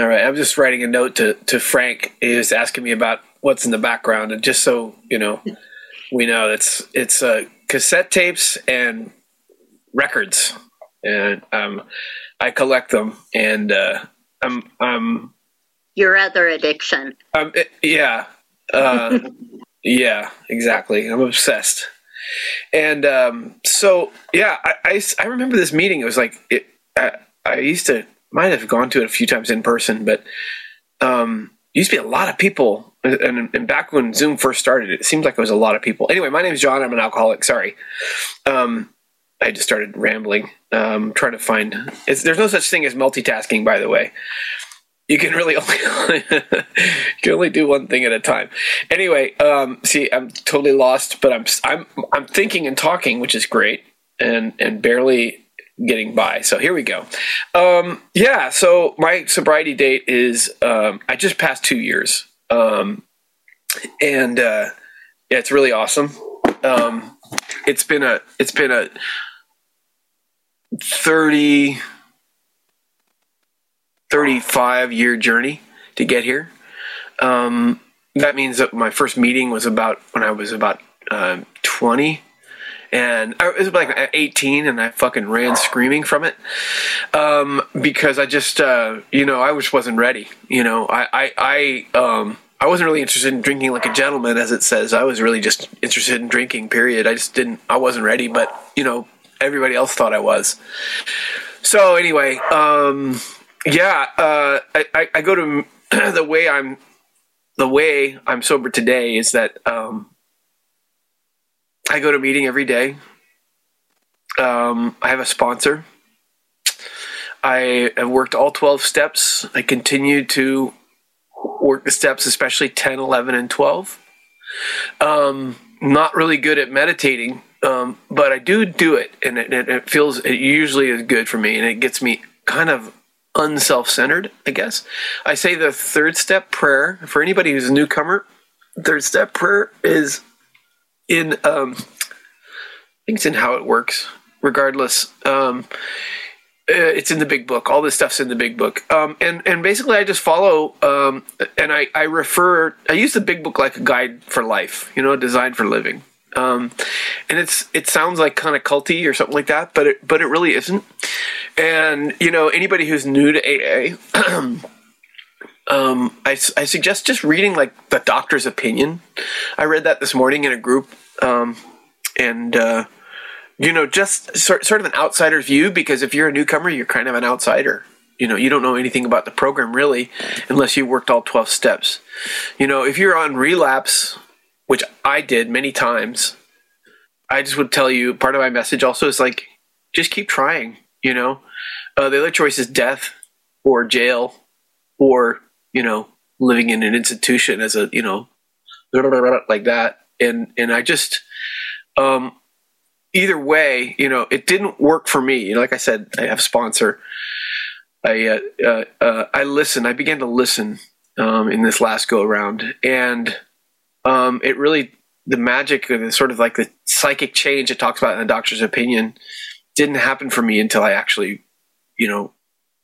All right. I'm just writing a note to, to Frank. He was asking me about what's in the background. And just so, you know, we know it's, it's uh, cassette tapes and records. And um, I collect them. And uh, I'm, I'm, Your other addiction. um, it- yeah. Uh, yeah, exactly. I'm obsessed. And um, so, yeah, I I remember this meeting. It was like, it, I, I used to, might have gone to it a few times in person, but um, used to be a lot of people. And, and back when Zoom first started, it seemed like it was a lot of people. Anyway, my name is John. I'm an alcoholic. Sorry. Um, I just started rambling, um, trying to find. There's no such thing as multitasking, by the way. You can really only you can only do one thing at a time. Anyway, um, see, I'm totally lost, but I'm I'm I'm thinking and talking, which is great, and and barely getting by. So here we go. Um, yeah. So my sobriety date is um, I just passed two years, um, and uh, yeah, it's really awesome. Um, it's been a it's been a thirty. 35 year journey to get here. Um, that means that my first meeting was about when I was about um 20. And I was like 18 and I fucking ran screaming from it. Um, because I just, uh, you know, I just wasn't ready. You know, I, I, I, um, I wasn't really interested in drinking like a gentleman, as it says. I was really just interested in drinking, period. I just didn't, I wasn't ready, but, you know, everybody else thought I was. So anyway, um, yeah, uh, I, I, I go to the way I'm the way I'm sober today is that um, I go to meeting every day. Um, I have a sponsor. I have worked all 12 steps. I continue to work the steps, especially 10, 11, and 12. Um, not really good at meditating, um, but I do do it, and it, it, it feels it usually is good for me, and it gets me kind of unself-centered i guess i say the third step prayer for anybody who's a newcomer third step prayer is in um i think it's in how it works regardless. Um uh, it's in the big book. All this stuff's in the big book. Um and and basically i just follow um and i i refer i use the big book like a guide for life you know designed for living. Um, and it's it sounds like kind of culty or something like that, but it but it really isn't. And you know, anybody who's new to AA, um, I, I suggest just reading like the doctor's opinion. I read that this morning in a group, um, and uh, you know, just sort sort of an outsider's view because if you're a newcomer, you're kind of an outsider. You know, you don't know anything about the program really, unless you worked all twelve steps. You know, if you're on relapse which I did many times, I just would tell you part of my message also is like, just keep trying, you know? Uh, the other choice is death or jail or, you know, living in an institution as a, you know, like that. And, and I just, um, either way, you know, it didn't work for me. You know, like I said, I have sponsor. I, uh, uh, uh, I listened, I began to listen, um, in this last go around and, um, it really the magic of the sort of like the psychic change it talks about in the doctor's opinion didn't happen for me until I actually, you know,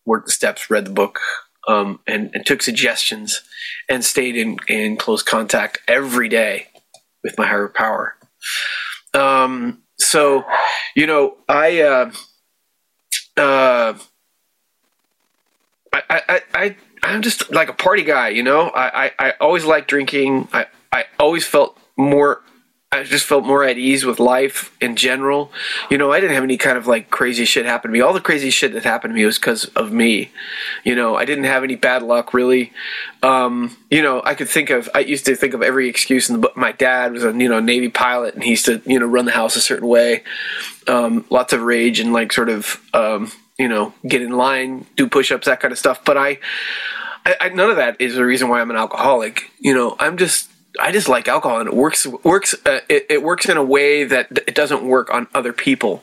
worked the steps, read the book, um, and, and took suggestions and stayed in, in close contact every day with my higher power. Um, so, you know, I, uh, uh, I, I, I, I'm just like a party guy, you know. I, I, I always liked drinking. I, I always felt more. I just felt more at ease with life in general. You know, I didn't have any kind of like crazy shit happen to me. All the crazy shit that happened to me was because of me. You know, I didn't have any bad luck really. Um, you know, I could think of. I used to think of every excuse in the book. My dad was a you know Navy pilot, and he used to you know run the house a certain way. Um, lots of rage and like sort of um, you know get in line, do push-ups, that kind of stuff. But I, I, I none of that is the reason why I'm an alcoholic. You know, I'm just I just like alcohol, and it works works. Uh, it, it, works in a way that it doesn't work on other people.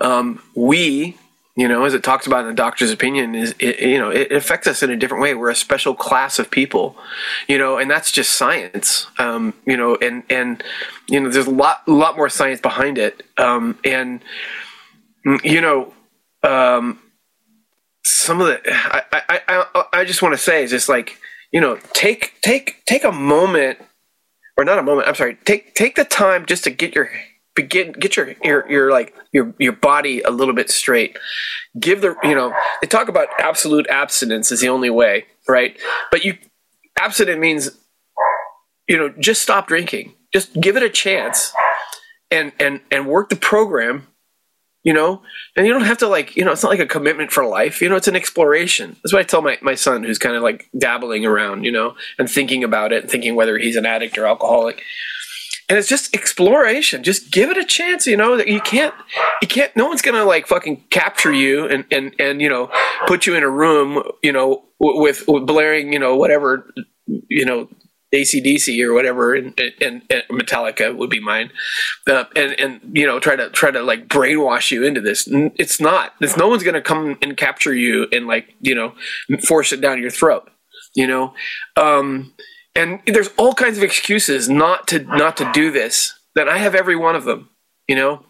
Um, we, you know, as it talks about in the doctor's opinion, is it, you know it affects us in a different way. We're a special class of people, you know, and that's just science. Um, you know, and and you know, there's a lot lot more science behind it, um, and you know. Um, some of the I I I, I just want to say is just like you know take take take a moment or not a moment. I'm sorry. Take take the time just to get your begin get your your your like your your body a little bit straight. Give the you know they talk about absolute abstinence is the only way, right? But you abstinent means you know just stop drinking. Just give it a chance and and and work the program you know? And you don't have to like you know it's not like a commitment for life you know it's an exploration. That's what i tell my, my son who's kind of like dabbling around you know and thinking about it and thinking whether he's an addict or alcoholic. And it's just exploration. Just give it a chance you know? That you can't you can't no one's gonna like fucking capture you and and and you know put you in a room you know with, with blaring you know whatever you know ACDC or whatever, and, and, and Metallica would be mine, uh, and and you know try to try to like brainwash you into this. It's not. It's no one's going to come and capture you and like you know force it down your throat. You know, um, and there's all kinds of excuses not to not to do this. That I have every one of them. You know,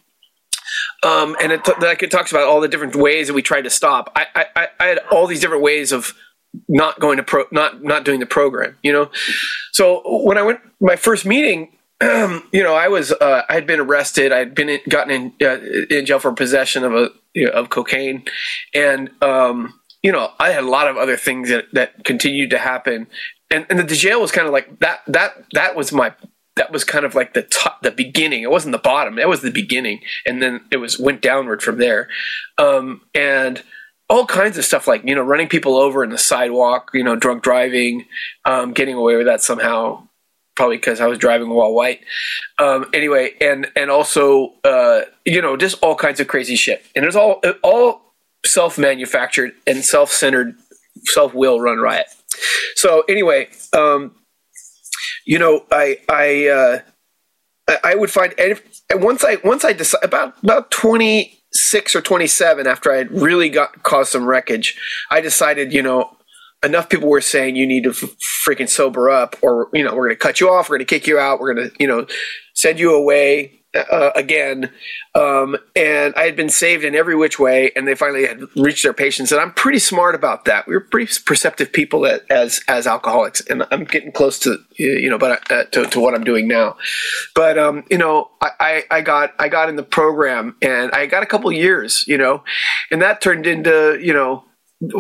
um, and it, like it talks about all the different ways that we tried to stop. I, I, I had all these different ways of not going to pro, not not doing the program. You know, so when I went my first meeting, um, you know, I was uh, I had been arrested. I had been in, gotten in uh, in jail for possession of a you know, of cocaine, and um, you know, I had a lot of other things that that continued to happen. And and the jail was kind of like that. That that was my that was kind of like the top, the beginning. It wasn't the bottom. That was the beginning, and then it was went downward from there. Um, and all kinds of stuff like you know running people over in the sidewalk you know drunk driving um, getting away with that somehow probably because i was driving while white. Um, anyway and and also uh, you know just all kinds of crazy shit. And it's all all self-manufactured and self-centered self-will run riot. So anyway um, you know i i uh, I would find and once I once I decide about about twenty six or 27 after I had really got caused some wreckage, I decided, you know, enough people were saying you need to f- freaking sober up or, you know, we're going to cut you off. We're going to kick you out. We're going to, you know, send you away uh, again. Um, and I had been saved in every which way, and they finally had reached their patience. And I'm pretty smart about that. We were pretty perceptive people as as alcoholics, and I'm getting close to you know, but uh, to, to what I'm doing now. But um, you know, I, I got I got in the program, and I got a couple years, you know, and that turned into you know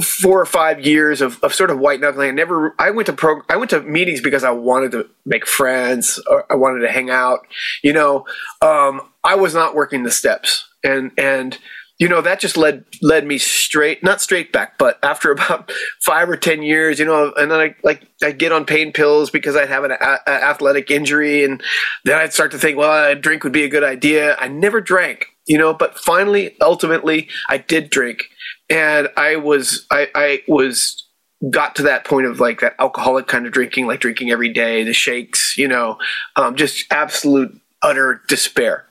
four or five years of, of sort of white knuckling. I never, I went to pro, I went to meetings because I wanted to make friends I wanted to hang out. You know, um, I was not working the steps, and and you know that just led led me straight, not straight back, but after about five or ten years, you know, and then I like I get on pain pills because I'd have an a athletic injury, and then I'd start to think, well, a drink would be a good idea. I never drank, you know, but finally, ultimately, I did drink and I was I, I was got to that point of like that alcoholic kind of drinking, like drinking every day, the shakes, you know, um, just absolute utter despair.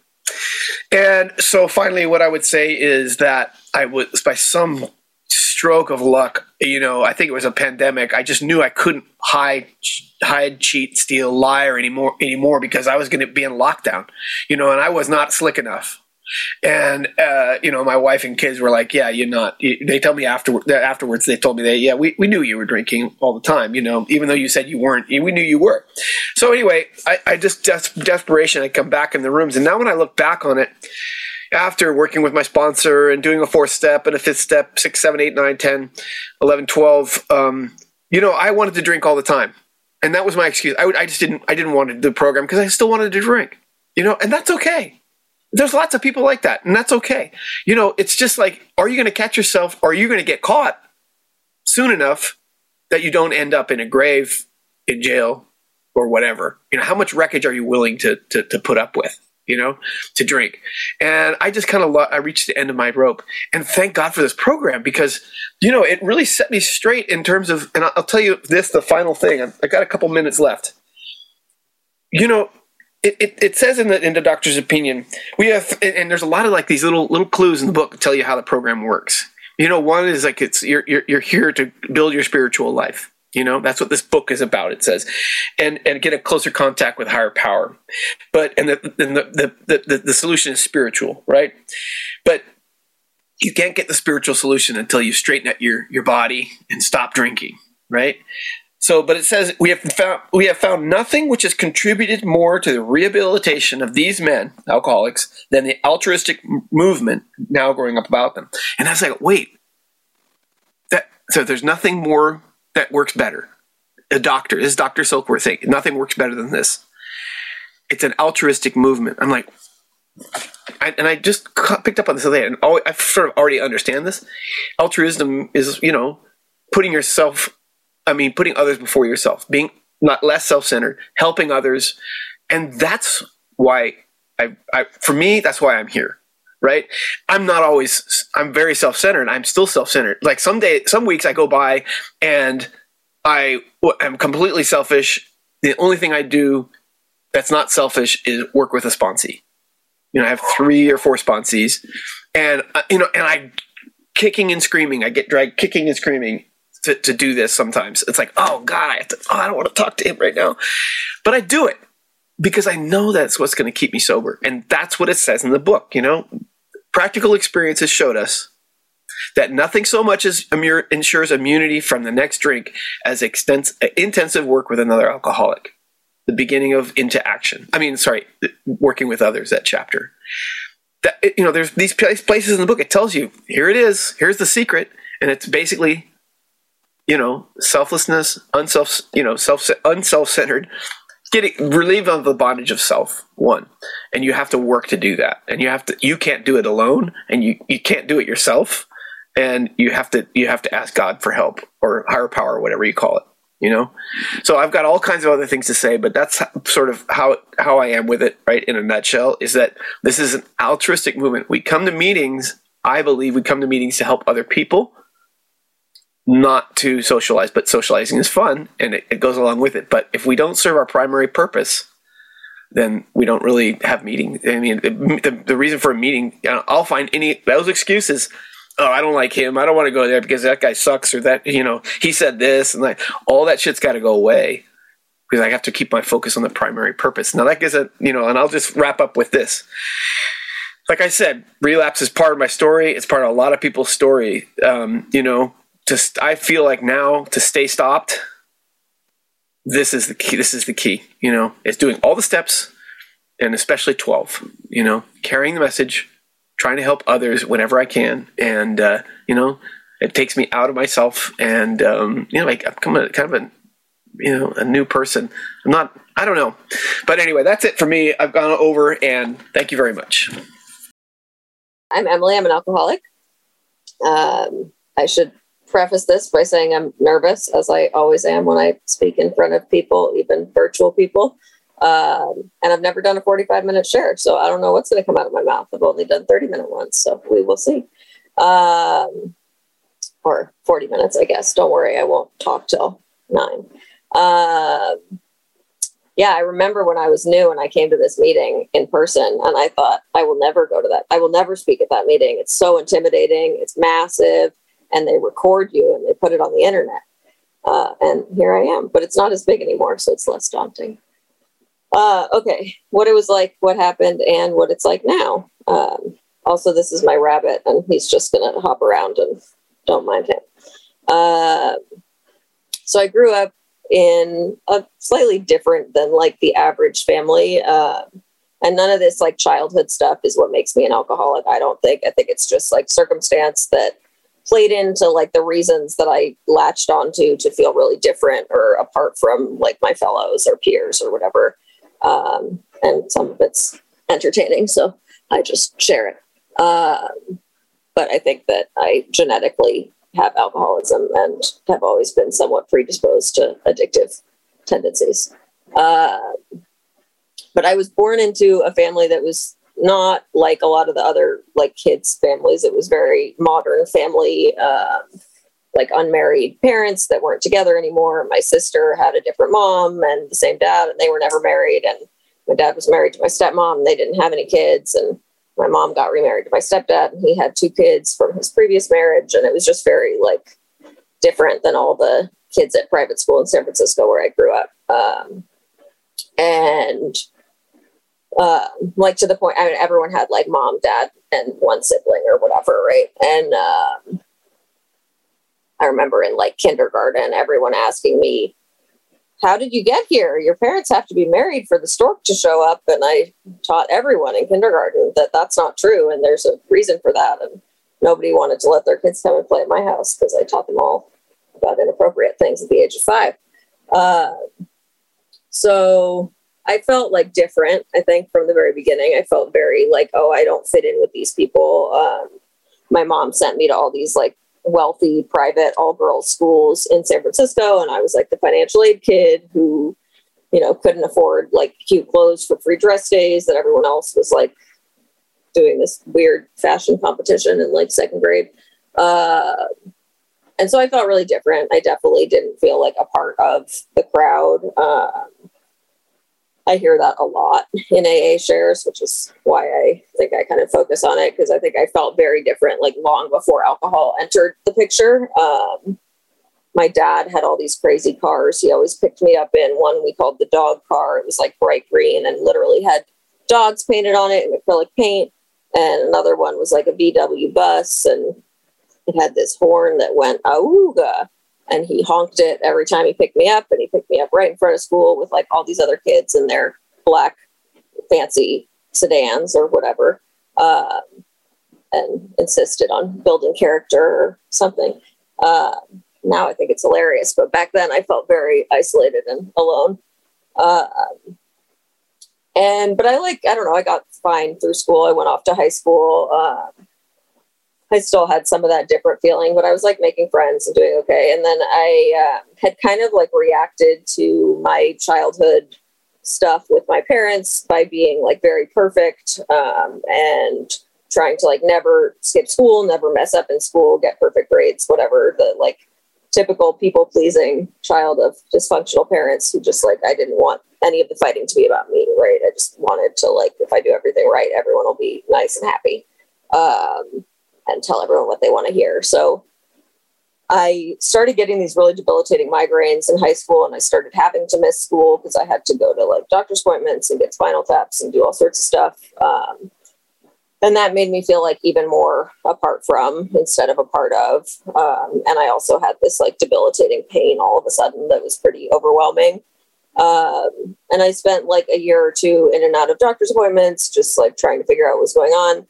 And so finally, what I would say is that I was by some stroke of luck, you know, I think it was a pandemic. I just knew I couldn't hide, hide, cheat, steal, lie, or anymore anymore because I was going to be in lockdown, you know, and I was not slick enough. And uh, you know, my wife and kids were like, "Yeah, you're not." They tell me after afterwards. They told me that, "Yeah, we, we knew you were drinking all the time. You know, even though you said you weren't, we knew you were." So anyway, I, I just des- desperation. I come back in the rooms, and now when I look back on it, after working with my sponsor and doing a fourth step and a fifth step, six, seven, eight, nine, 10, 11, 12, um, you know, I wanted to drink all the time, and that was my excuse. I, I just didn't I didn't want to do the program because I still wanted to drink. You know, and that's okay there's lots of people like that, and that's okay. You know, it's just like, are you going to catch yourself or are you going to get caught soon enough that you don't end up in a grave, in jail, or whatever? You know, how much wreckage are you willing to, to, to put up with? You know, to drink. And I just kind of, lo- I reached the end of my rope. And thank God for this program because, you know, it really set me straight in terms of, and I'll tell you this, the final thing. I got a couple minutes left. You know, it, it, it, says in the in the doctor's opinion we have and there's a lot of like these little little clues in the book tell you how the program works. You know one is like it's you're you're, you're here to build your spiritual life. You know that's what this book is about it says. And and get a closer contact with higher power. But and the and the the, the, the solution is spiritual right? But you can't get the spiritual solution until you straighten out your your body and stop drinking, right? So, but it says we have found we have found nothing which has contributed more to the rehabilitation of these men, alcoholics, than the altruistic movement now growing up about them. And I was like, wait, that so there's nothing more that works better. A doctor, this is Dr. Silkworth saying, nothing works better than this. It's an altruistic movement. I'm like, I, and I just picked up on this other day, and I sort of already understand this. Altruism is, you know, putting yourself, I mean, putting others before yourself, being not less self-centered, helping others, and that's why I, I, for me, that's why I'm here, right? I'm not always, I'm very self-centered. I'm still self-centered. Like some day, some weeks I go by and I am completely selfish. The only thing I do that's not selfish is work with a sponsee. You know, I have three or four sponsees, and uh, you know, and I kicking and screaming. I get dragged kicking and screaming to, to do this. Sometimes it's like, oh God, I have to, oh, I don't want to talk to him right now, but I do it because I know that's what's going to keep me sober, and that's what it says in the book. You know, practical experiences showed us that nothing so much as ensures immunity from the next drink as extens- intensive work with another alcoholic the beginning of into action. I mean, sorry, working with others. That chapter. That you know, there's these places in the book. It tells you here it is. Here's the secret, and it's basically, you know, selflessness, unself, you know, self unself centered, getting relieved of the bondage of self. One, and you have to work to do that, and you have to. You can't do it alone, and you you can't do it yourself, and you have to you have to ask God for help or higher power, or whatever you call it you know so i've got all kinds of other things to say but that's sort of how how i am with it right in a nutshell is that this is an altruistic movement we come to meetings i believe we come to meetings to help other people not to socialize but socializing is fun and it, it goes along with it but if we don't serve our primary purpose then we don't really have meetings i mean the, the, the reason for a meeting i'll find any those excuses oh, I don't like him. I don't want to go there because that guy sucks or that, you know, he said this and like all that shit's got to go away because I have to keep my focus on the primary purpose. Now that gives a, you know, and I'll just wrap up with this. Like I said, relapse is part of my story. It's part of a lot of people's story. Um, you know, I feel like now to stay stopped. This is the key. This is the key. You know, it's doing all the steps, and especially twelve. You know, carrying the message, trying to help others whenever I can, and uh, you know, it takes me out of myself, and um, you know, like I'm kind of, kind of a you know a new person. I'm not. I don't know, but anyway, that's it for me. I've gone over, and thank you very much. I'm Emily. I'm an alcoholic. Um, I should preface this by saying I'm nervous, as I always am when I speak in front of people, even virtual people. Um, and I've never done a 45 minute share, so I don't know what's going to come out of my mouth. I've only done 30 minute ones, so we will see. Um, or 40 minutes, I guess. Don't worry, I won't talk till nine. Um, yeah, I remember when I was new and I came to this meeting in person, and I thought, I will never go to that. I will never speak at that meeting. It's so intimidating, it's massive, and they record you and they put it on the internet. Uh, and here I am, but it's not as big anymore, so it's less daunting. Uh, okay, what it was like, what happened, and what it's like now. Um, also, this is my rabbit, and he's just gonna hop around and don't mind him. Uh, so I grew up in a slightly different than like the average family. Uh, and none of this like childhood stuff is what makes me an alcoholic. I don't think. I think it's just like circumstance that played into like the reasons that I latched onto to feel really different or apart from like my fellows or peers or whatever. Um, and some of it's entertaining, so I just share it. Um, but I think that I genetically have alcoholism and have always been somewhat predisposed to addictive tendencies. Uh, but I was born into a family that was not like a lot of the other like kids families. It was very modern family, uh, like unmarried parents that weren't together anymore. My sister had a different mom and the same dad, and they were never married. And my dad was married to my stepmom. And they didn't have any kids, and my mom got remarried to my stepdad, and he had two kids from his previous marriage, and it was just very like different than all the kids at private school in San Francisco where I grew up. Um, and uh, like to the point, I mean, everyone had like mom, dad, and one sibling or whatever, right? And um, I remember in like kindergarten, everyone asking me, How did you get here? Your parents have to be married for the stork to show up. And I taught everyone in kindergarten that that's not true. And there's a reason for that. And nobody wanted to let their kids come and play at my house because I taught them all about inappropriate things at the age of five. Uh, so I felt like different, I think, from the very beginning. I felt very like, oh, I don't fit in with these people. Um, my mom sent me to all these like wealthy private all girls schools in San Francisco. And I was like the financial aid kid who, you know, couldn't afford like cute clothes for free dress days that everyone else was like doing this weird fashion competition in like second grade. Uh, and so I felt really different. I definitely didn't feel like a part of the crowd. Um, I hear that a lot in AA shares, which is why I think I kind of focus on it because I think I felt very different like long before alcohol entered the picture. Um, my dad had all these crazy cars. He always picked me up in one we called the dog car. It was like bright green and literally had dogs painted on it in acrylic paint. And another one was like a VW bus and it had this horn that went auga and he honked it every time he picked me up and he picked me up right in front of school with like all these other kids in their black fancy sedans or whatever um, and insisted on building character or something. Uh, now i think it's hilarious but back then i felt very isolated and alone. Uh, and but i like i don't know i got fine through school. I went off to high school. Um, I still had some of that different feeling, but I was like making friends and doing okay. And then I uh, had kind of like reacted to my childhood stuff with my parents by being like very perfect um, and trying to like never skip school, never mess up in school, get perfect grades, whatever the like typical people pleasing child of dysfunctional parents who just like I didn't want any of the fighting to be about me, right? I just wanted to like if I do everything right, everyone will be nice and happy. Um, and tell everyone what they want to hear. So I started getting these really debilitating migraines in high school, and I started having to miss school because I had to go to like doctor's appointments and get spinal taps and do all sorts of stuff. Um, and that made me feel like even more apart from instead of a part of. Um, and I also had this like debilitating pain all of a sudden that was pretty overwhelming. Um, and I spent like a year or two in and out of doctor's appointments, just like trying to figure out what was going on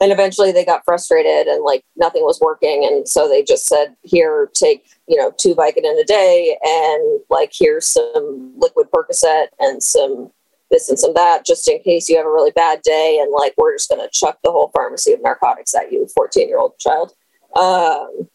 and eventually they got frustrated and like nothing was working. And so they just said here take you know two vicodin a day and like here's some liquid percocet and some this and some that just in case you have a really bad day. And like we're just going to chuck the whole pharmacy of narcotics at you 14 year old child. Um,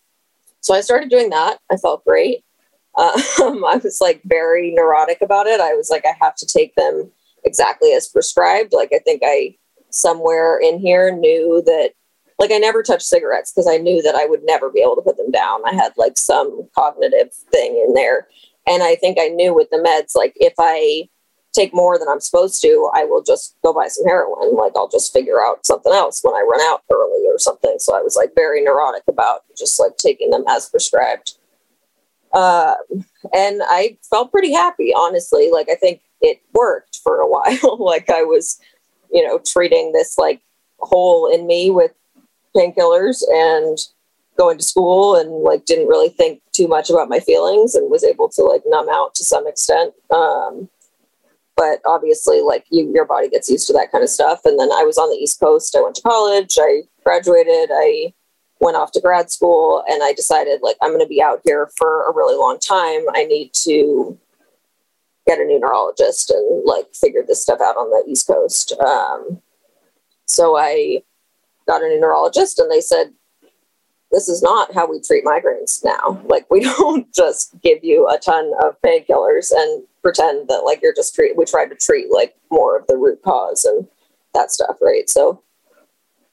so i started doing that. I felt great. Um, i was like very neurotic about it. I was like i have to take them exactly as prescribed. Like i think i somewhere in here knew that like I never touched cigarettes because I knew that I would never be able to put them down. I had like some cognitive thing in there. And I think I knew with the meds, like if I take more than I'm supposed to, I will just go buy some heroin. Like I'll just figure out something else when I run out early or something. So I was like very neurotic about just like taking them as prescribed. Um, and I felt pretty happy, honestly. Like I think it worked for a while. like I was you know, treating this like hole in me with painkillers and going to school and like didn't really think too much about my feelings and was able to like numb out to some extent. Um, but obviously, like you, your body gets used to that kind of stuff. And then I was on the East Coast. I went to college. I graduated. I went off to grad school, and I decided like I'm going to be out here for a really long time. I need to get a new neurologist and like figured this stuff out on the East Coast. Um, so I got a new neurologist and they said, this is not how we treat migraines now. Like we don't just give you a ton of painkillers and pretend that like you're just treat. We try to treat like more of the root cause and that stuff, right? So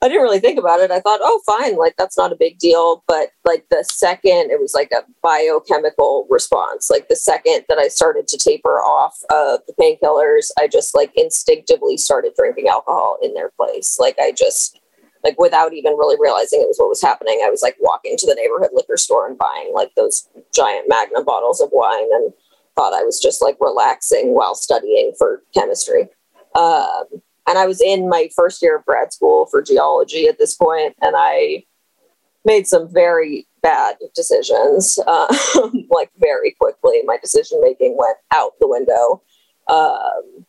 I didn't really think about it. I thought, oh, fine, like that's not a big deal. But like the second, it was like a biochemical response. Like the second that I started to taper off of the painkillers, I just like instinctively started drinking alcohol in their place. Like I just, like without even really realizing it was what was happening, I was like walking to the neighborhood liquor store and buying like those giant magnum bottles of wine and thought I was just like relaxing while studying for chemistry. Um, and I was in my first year of grad school for geology at this point, and I made some very bad decisions, uh, like very quickly. My decision making went out the window. Um,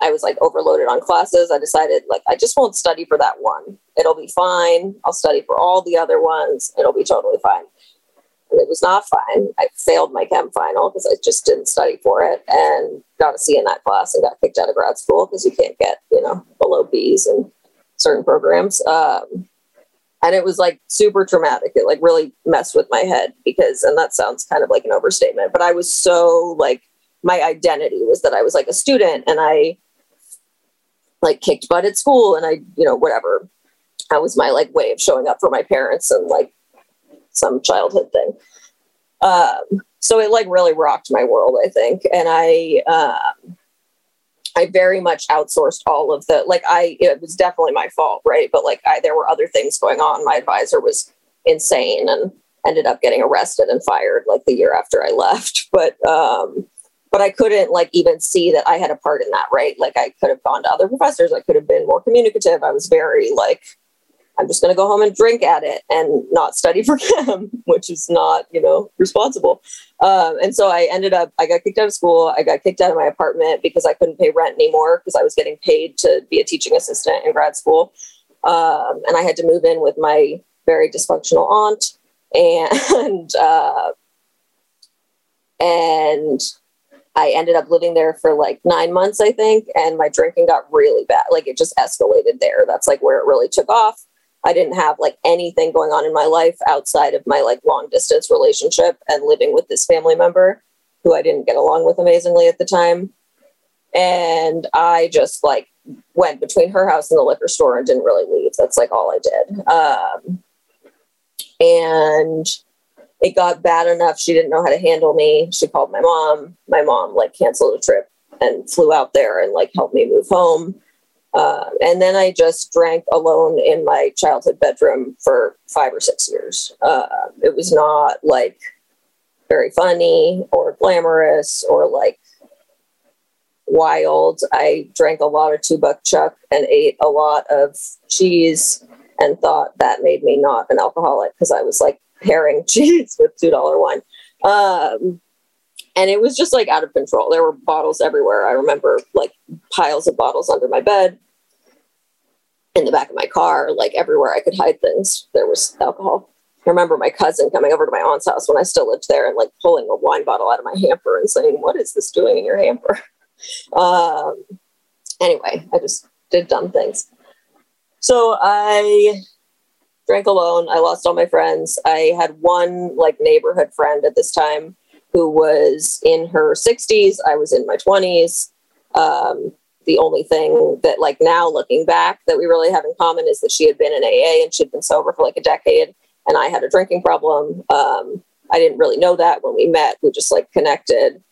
I was like overloaded on classes. I decided like I just won't study for that one. It'll be fine. I'll study for all the other ones. It'll be totally fine. It was not fine. I failed my chem final because I just didn't study for it and got a C in that class and got kicked out of grad school because you can't get you know below B's in certain programs. Um, and it was like super traumatic. It like really messed with my head because, and that sounds kind of like an overstatement, but I was so like my identity was that I was like a student and I like kicked butt at school and I, you know, whatever. That was my like way of showing up for my parents and like some childhood thing. Um, so it like really rocked my world, I think. And I, um, I very much outsourced all of the like I it was definitely my fault, right? But like I there were other things going on. My advisor was insane and ended up getting arrested and fired like the year after I left. But um but I couldn't like even see that I had a part in that, right? Like I could have gone to other professors, I could have been more communicative. I was very like, I'm just going to go home and drink at it and not study for chem, which is not, you know, responsible. Um, and so I ended up, I got kicked out of school. I got kicked out of my apartment because I couldn't pay rent anymore because I was getting paid to be a teaching assistant in grad school. Um, and I had to move in with my very dysfunctional aunt and, uh, and I ended up living there for like nine months, I think, and my drinking got really bad. Like it just escalated there. That's like where it really took off. I didn't have like anything going on in my life outside of my like long distance relationship and living with this family member who I didn't get along with amazingly at the time. And I just like went between her house and the liquor store and didn't really leave. That's like all I did. Um, and it got bad enough she didn't know how to handle me she called my mom my mom like canceled a trip and flew out there and like helped me move home uh, and then i just drank alone in my childhood bedroom for five or six years uh, it was not like very funny or glamorous or like wild i drank a lot of two buck chuck and ate a lot of cheese and thought that made me not an alcoholic because i was like pairing cheese with two dollar wine. Um, and it was just like out of control. There were bottles everywhere. I remember like piles of bottles under my bed, in the back of my car, like everywhere I could hide things. There was alcohol. I remember my cousin coming over to my aunt's house when I still lived there and like pulling a wine bottle out of my hamper and saying, "What is this doing in your hamper?" Um, anyway, I just did dumb things. So I drank alone. I lost all my friends. I had one like neighborhood friend at this time who was in her 60s. I was in my 20s. Um, the only thing that, like, now looking back, that we really have in common is that she had been in AA and she'd been sober for like a decade, and I had a drinking problem. Um, I didn't really know that when we met. We just like connected.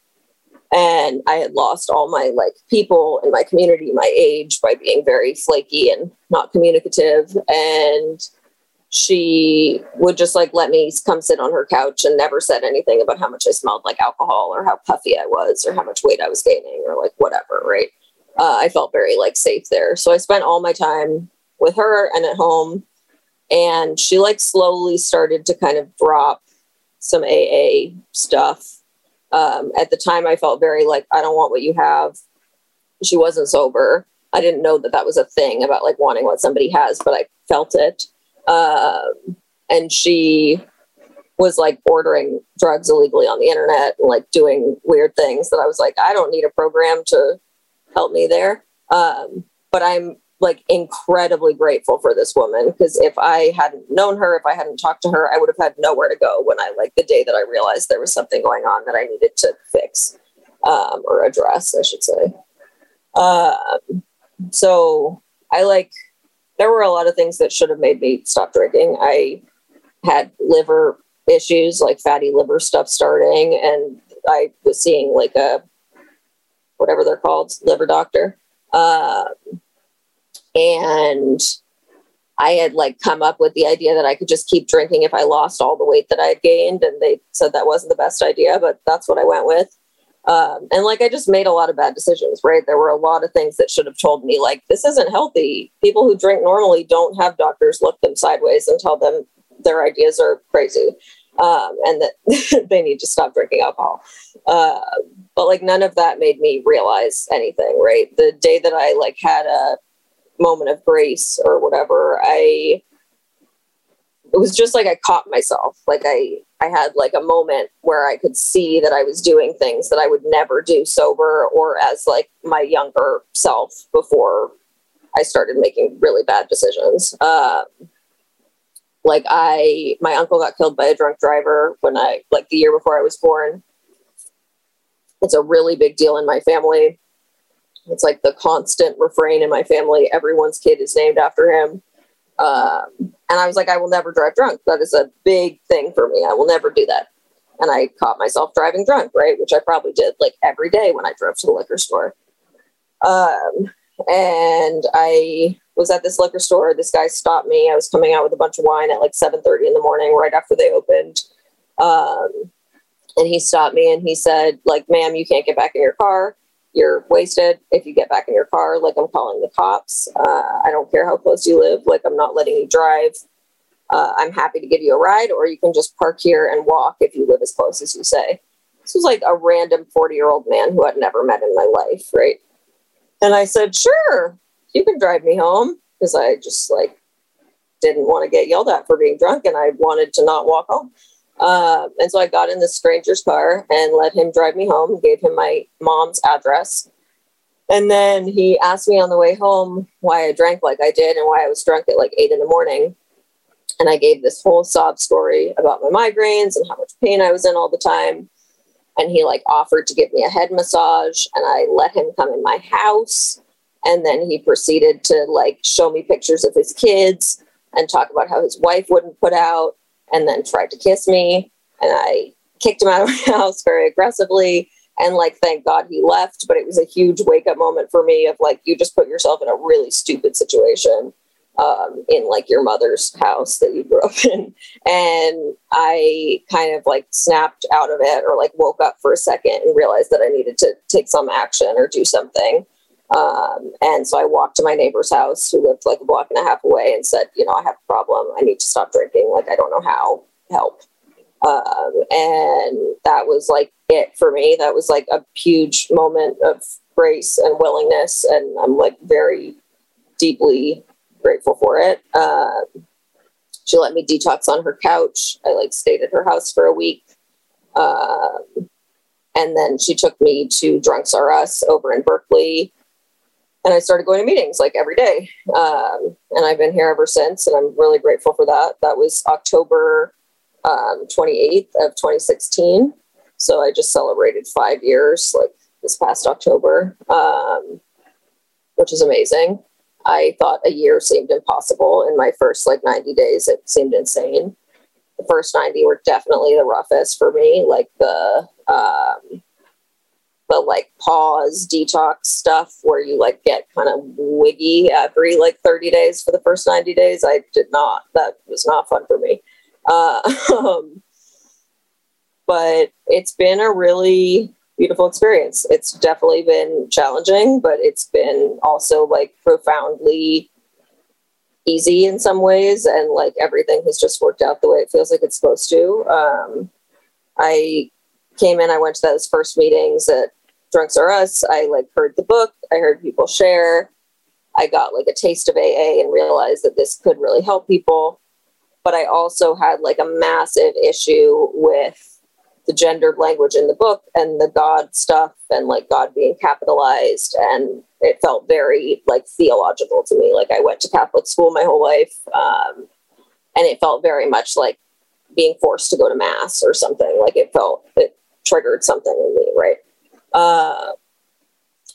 And I had lost all my like people in my community, my age, by being very flaky and not communicative. And she would just like let me come sit on her couch and never said anything about how much I smelled like alcohol or how puffy I was or how much weight I was gaining or like whatever, right? Uh, I felt very like safe there. So I spent all my time with her and at home. And she like slowly started to kind of drop some AA stuff. Um, at the time, I felt very like, I don't want what you have. She wasn't sober. I didn't know that that was a thing about like wanting what somebody has, but I felt it. Um, and she was like ordering drugs illegally on the internet and like doing weird things that I was like, I don't need a program to help me there. Um, but I'm like incredibly grateful for this woman because if I hadn't known her, if I hadn't talked to her, I would have had nowhere to go when I like the day that I realized there was something going on that I needed to fix um, or address, I should say. Um, so I like there were a lot of things that should have made me stop drinking. I had liver issues, like fatty liver stuff starting, and I was seeing like a whatever they're called, liver doctor. Um, and I had like come up with the idea that I could just keep drinking if I lost all the weight that I had gained, and they said that wasn't the best idea, but that's what I went with. Um, and like I just made a lot of bad decisions, right? There were a lot of things that should have told me, like, this isn't healthy. People who drink normally don't have doctors look them sideways and tell them their ideas are crazy um, and that they need to stop drinking alcohol. Uh, but like none of that made me realize anything, right? The day that I like had a moment of grace or whatever, I it was just like I caught myself. Like I I had like a moment where I could see that I was doing things that I would never do sober or as like my younger self before I started making really bad decisions. Um, like I, my uncle got killed by a drunk driver when I, like the year before I was born. It's a really big deal in my family. It's like the constant refrain in my family. Everyone's kid is named after him. Um, and I was like, I will never drive drunk. That is a big thing for me. I will never do that. And I caught myself driving drunk, right? Which I probably did like every day when I drove to the liquor store. Um, and I was at this liquor store. This guy stopped me. I was coming out with a bunch of wine at like 7:30 in the morning, right after they opened. Um, and he stopped me and he said, like, ma'am, you can't get back in your car. You're wasted. If you get back in your car, like I'm calling the cops. Uh, I don't care how close you live. Like I'm not letting you drive. Uh, I'm happy to give you a ride, or you can just park here and walk if you live as close as you say. This was like a random 40 year old man who I'd never met in my life, right? And I said, sure, you can drive me home because I just like didn't want to get yelled at for being drunk and I wanted to not walk home. Uh, and so I got in this stranger's car and let him drive me home, gave him my mom's address. And then he asked me on the way home why I drank like I did and why I was drunk at like eight in the morning. And I gave this whole sob story about my migraines and how much pain I was in all the time. And he like offered to give me a head massage and I let him come in my house and then he proceeded to like show me pictures of his kids and talk about how his wife wouldn't put out and then tried to kiss me and i kicked him out of my house very aggressively. And like thank god he left but it was a huge wake up moment for me of like you just put yourself in a really stupid situation um, in like your mother's house that you grew up in. And i kind of like snapped out of it or like woke up for a second and realized that i needed to take some action or do something um, and so I walked to my neighbor's house who lived like a block and a half away and said, you know, I have a problem. I need to stop drinking. Like, I don't know how. Help. Um, and that was like it for me. That was like a huge moment of grace and willingness. And I'm like very deeply grateful for it. Um, she let me detox on her couch. I like stayed at her house for a week. Um, and then she took me to Drunks R Us over in Berkeley and I started going to meetings like every day. Um, and I've been here ever since, and I'm really grateful for that. That was October um, 28th of 2016. So I just celebrated five years like this past October, um, which is amazing. I thought a year seemed impossible in my first like 90 days. It seemed insane. The first 90 were definitely the roughest for me. Like the, um, the like pause detox stuff where you like get kind of wiggy every like 30 days for the first 90 days i did not. That was not fun for me. Uh, but it's been a really beautiful experience. It's definitely been challenging but it's been also like profoundly easy in some ways and like everything has just worked out the way it feels like it's supposed to. Um, i came in i went to those first meetings at Drunks R Us, I like heard the book, I heard people share. I got like a taste of AA and realized that this could really help people. But I also had like a massive issue with the gendered language in the book and the God stuff and like God being capitalized. And it felt very like theological to me. Like I went to Catholic school my whole life. Um, and it felt very much like being forced to go to mass or something. Like it felt, it triggered something in me, right? Uh,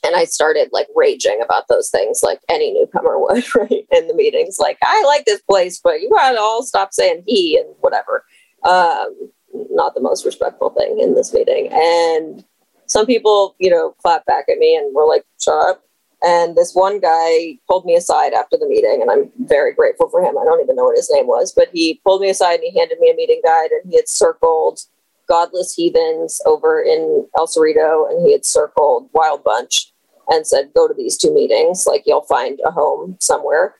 and I started like raging about those things, like any newcomer would, right? In the meetings, like, I like this place, but you gotta all stop saying he and whatever. Um, not the most respectful thing in this meeting. And some people, you know, clapped back at me and were like, shut up. And this one guy pulled me aside after the meeting, and I'm very grateful for him. I don't even know what his name was, but he pulled me aside and he handed me a meeting guide and he had circled Godless Heathens over in El Cerrito, and he had circled Wild Bunch and said, "Go to these two meetings. Like you'll find a home somewhere."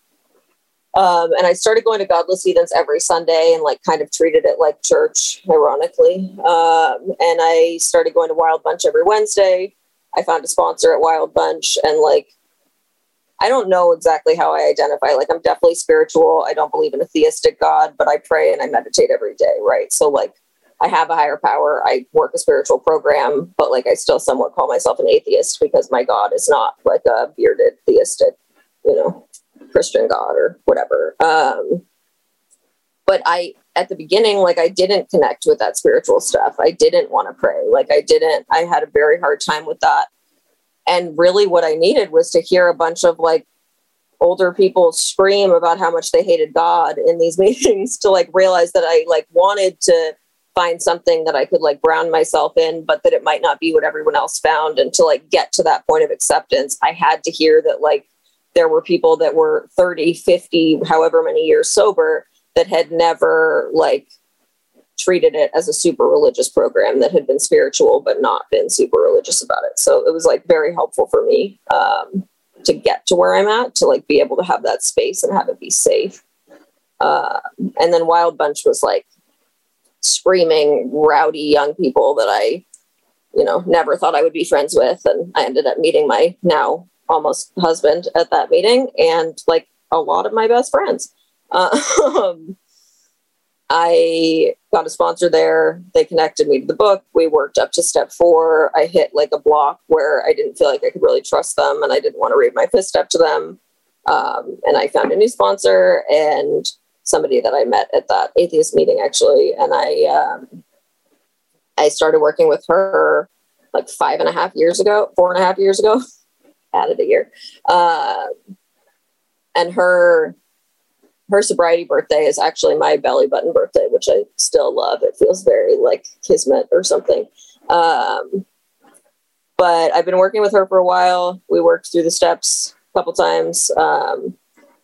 Um, and I started going to Godless Heathens every Sunday and like kind of treated it like church, ironically. Um, and I started going to Wild Bunch every Wednesday. I found a sponsor at Wild Bunch and like I don't know exactly how I identify. Like I'm definitely spiritual. I don't believe in a theistic God, but I pray and I meditate every day, right? So like I have a higher power. I work a spiritual program, but like I still somewhat call myself an atheist because my God is not like a bearded theistic, you know, Christian God or whatever. Um, but I, at the beginning, like I didn't connect with that spiritual stuff. I didn't want to pray. Like I didn't, I had a very hard time with that. And really what I needed was to hear a bunch of like older people scream about how much they hated God in these meetings to like realize that I like wanted to find something that I could like brown myself in, but that it might not be what everyone else found. And to like get to that point of acceptance, I had to hear that like there were people that were 30, 50, however many years sober that had never like treated it as a super religious program that had been spiritual but not been super religious about it. So it was like very helpful for me um, to get to where I'm at to like be able to have that space and have it be safe. Uh, and then Wild Bunch was like screaming, rowdy young people that I, you know, never thought I would be friends with. And I ended up meeting my now almost husband at that meeting and like a lot of my best friends. Um, I got a sponsor there. They connected me to the book. We worked up to step four. I hit like a block where I didn't feel like I could really trust them and I didn't want to read my fist up to them. Um, and I found a new sponsor and somebody that I met at that atheist meeting actually, and I um, I started working with her like five and a half years ago, four and a half years ago, added a year, uh, and her her sobriety birthday is actually my belly button birthday, which I still love. It feels very like kismet or something. Um, but I've been working with her for a while. We worked through the steps a couple times. Um,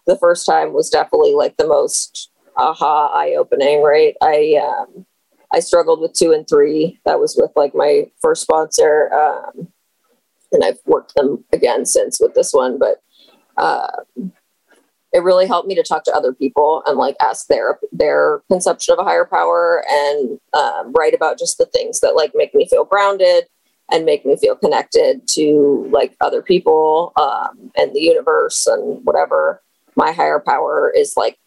the first time was definitely like the most aha eye opening, right? I um, I struggled with two and three. That was with like my first sponsor, um, and I've worked them again since with this one. But uh, it really helped me to talk to other people and like ask their their conception of a higher power and um, write about just the things that like make me feel grounded and make me feel connected to like other people um, and the universe and whatever my higher power is like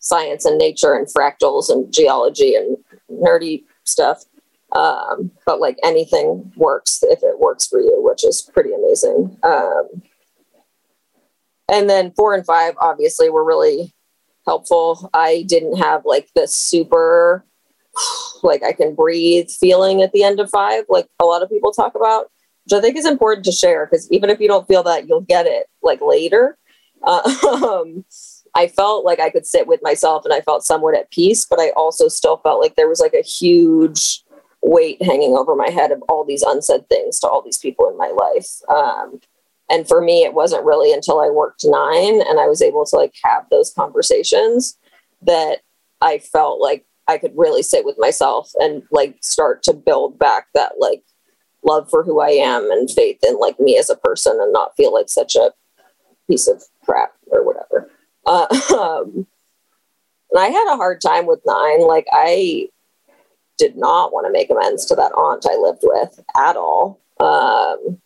science and nature and fractals and geology and nerdy stuff. Um, but like anything works if it works for you, which is pretty amazing. Um, and then four and five obviously were really helpful. I didn't have like this super like I can breathe feeling at the end of five, like a lot of people talk about, which I think is important to share because even if you don't feel that, you'll get it like later. Um, I felt like I could sit with myself and I felt somewhat at peace, but I also still felt like there was like a huge weight hanging over my head of all these unsaid things to all these people in my life. Um, and for me, it wasn't really until I worked nine and I was able to like have those conversations that I felt like I could really sit with myself and like start to build back that like love for who I am and faith in like me as a person and not feel like such a piece of crap or whatever. Uh, um, and I had a hard time with nine. Like I did not want to make amends to that aunt I lived with at all. Um,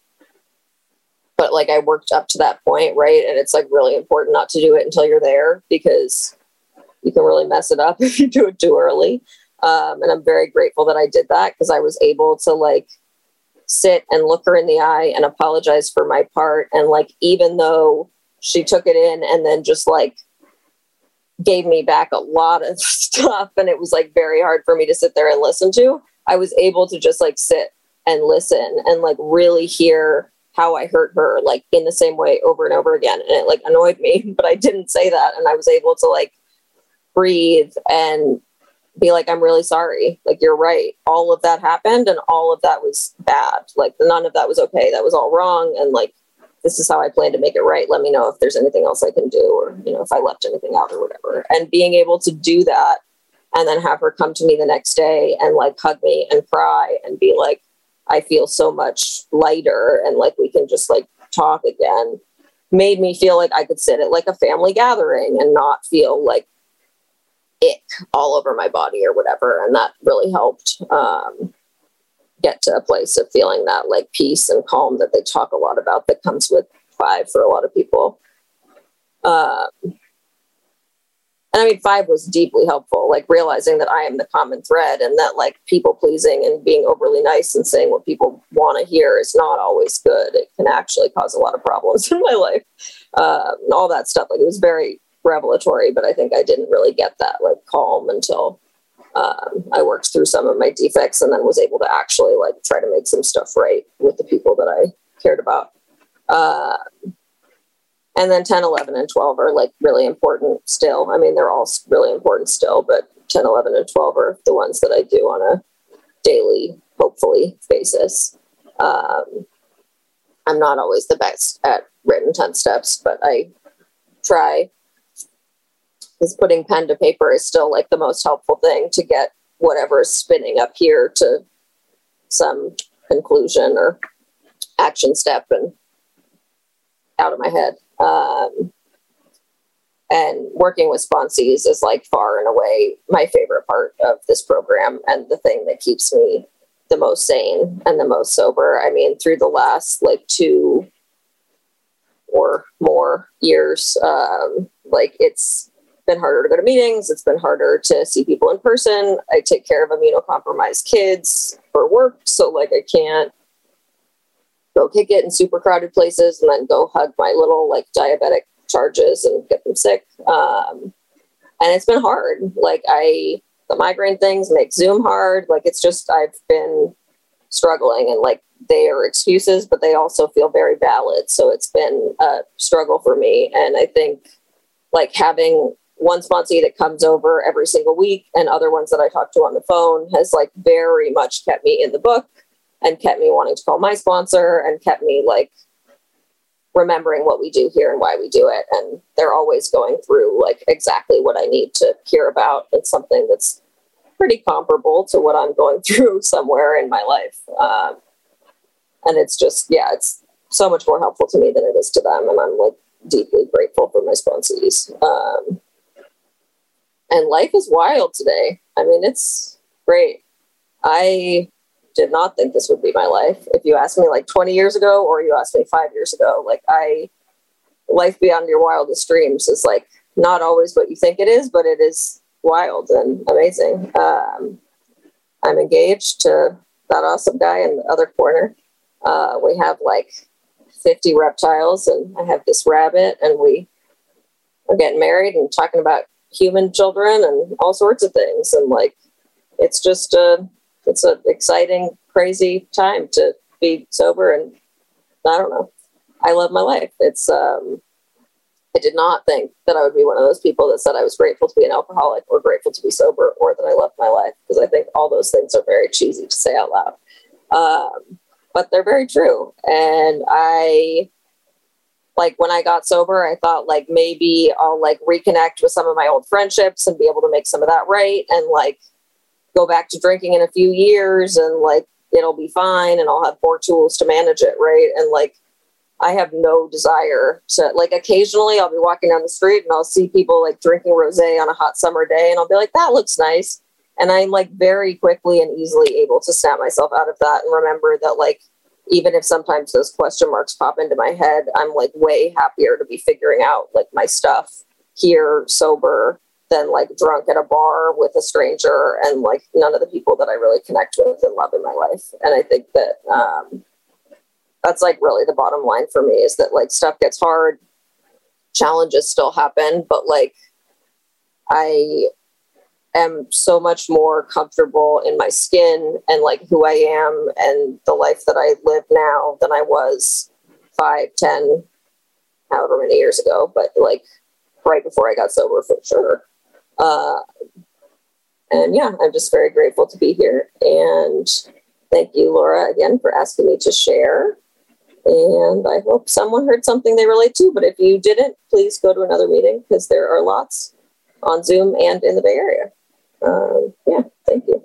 but like I worked up to that point, right? And it's like really important not to do it until you're there because you can really mess it up if you do it too early. Um, and I'm very grateful that I did that because I was able to like sit and look her in the eye and apologize for my part. And like, even though she took it in and then just like gave me back a lot of stuff. And it was like very hard for me to sit there and listen to. I was able to just like sit and listen and like really hear how i hurt her like in the same way over and over again. And it like annoyed me but i didn't say that. And i was able to like breathe and be like i'm really sorry. Like you're right. All of that happened and all of that was bad. Like none of that was okay. That was all wrong. And like this is how I plan to make it right. Let me know if there's anything else I can do or, you know, if I left anything out or whatever. And being able to do that and then have her come to me the next day and like hug me and cry and be like, I feel so much lighter and like we can just like talk again made me feel like I could sit at like a family gathering and not feel like ick all over my body or whatever. And that really helped um, get to a place of feeling that like peace and calm that they talk a lot about that comes with five for a lot of people. Um, and I mean, five was deeply helpful, like realizing that I am the common thread and that like people pleasing and being overly nice and saying what people want to hear is not always good. It can actually cause a lot of problems in my life uh, all that stuff. Like it was very revelatory, but I think I didn't really get that like calm until um, I worked through some of my defects and then was able to actually like try to make some stuff right with the people that I cared about. Uh, and then 10, 11, and 12 are like really important still. I mean, they're all really important still, but 10, 11, and 12 are the ones that I do on a daily, hopefully, basis. Um, I'm not always the best at written 10 steps, but I try because putting pen to paper is still like the most helpful thing to get whatever is spinning up here to some conclusion or action step and out of my head. Um, and working with sponsees is like far and away my favorite part of this program and the thing that keeps me the most sane and the most sober. I mean, through the last like two or more years, um, like it's been harder to go to meetings. It's been harder to see people in person. I take care of immunocompromised kids for work. So, like, I can't go kick it in super crowded places and then go hug my little, like, diabetic charges and get them sick. Um, and it's been hard. Like, I, the migraine things make Zoom hard. Like, it's just, I've been struggling and, like, they are excuses, but they also feel very valid. So, it's been a struggle for me. And I think, like, having one sponsee that comes over every single week and other ones that I talk to on the phone has like very much kept me in the book and kept me wanting to call my sponsor and kept me like remembering what we do here and why we do it. And they're always going through like exactly what I need to hear about. It's something that's pretty comparable to what I'm going through somewhere in my life. Um, and it's just, yeah, it's so much more helpful to me than it is to them. And I'm like deeply grateful for my sponsees. Um, and life is wild today. I mean, it's great. I did not think this would be my life. If you asked me like 20 years ago or you asked me five years ago, like I, life beyond your wildest dreams is like not always what you think it is, but it is wild and amazing. Um, I'm engaged to that awesome guy in the other corner. Uh, we have like 50 reptiles and I have this rabbit and we are getting married and talking about human children and all sorts of things. And like, it's just a, it's an exciting, crazy time to be sober. And I don't know. I love my life. It's, um, I did not think that I would be one of those people that said I was grateful to be an alcoholic or grateful to be sober or that I loved my life because I think all those things are very cheesy to say out loud. Um, but they're very true. And I like when I got sober, I thought like maybe I'll like reconnect with some of my old friendships and be able to make some of that right and like go back to drinking in a few years and like it'll be fine and I'll have more tools to manage it, right? And like I have no desire to like occasionally I'll be walking down the street and I'll see people like drinking rosé on a hot summer day and I'll be like that looks nice and I'm like very quickly and easily able to snap myself out of that and remember that like even if sometimes those question marks pop into my head, I'm like way happier to be figuring out like my stuff here sober than like drunk at a bar with a stranger and like none of the people that I really connect with and love in my life. And I think that um, that's like really the bottom line for me is that like stuff gets hard, challenges still happen, but like I am so much more comfortable in my skin and like who I am and the life that I live now than I was five, ten, however many years ago, but like right before I got sober for sure. Uh, and yeah, I'm just very grateful to be here. And thank you, Laura, again for asking me to share. And I hope someone heard something they relate to. But if you didn't, please go to another meeting because there are lots on Zoom and in the Bay Area. Um, yeah, thank you.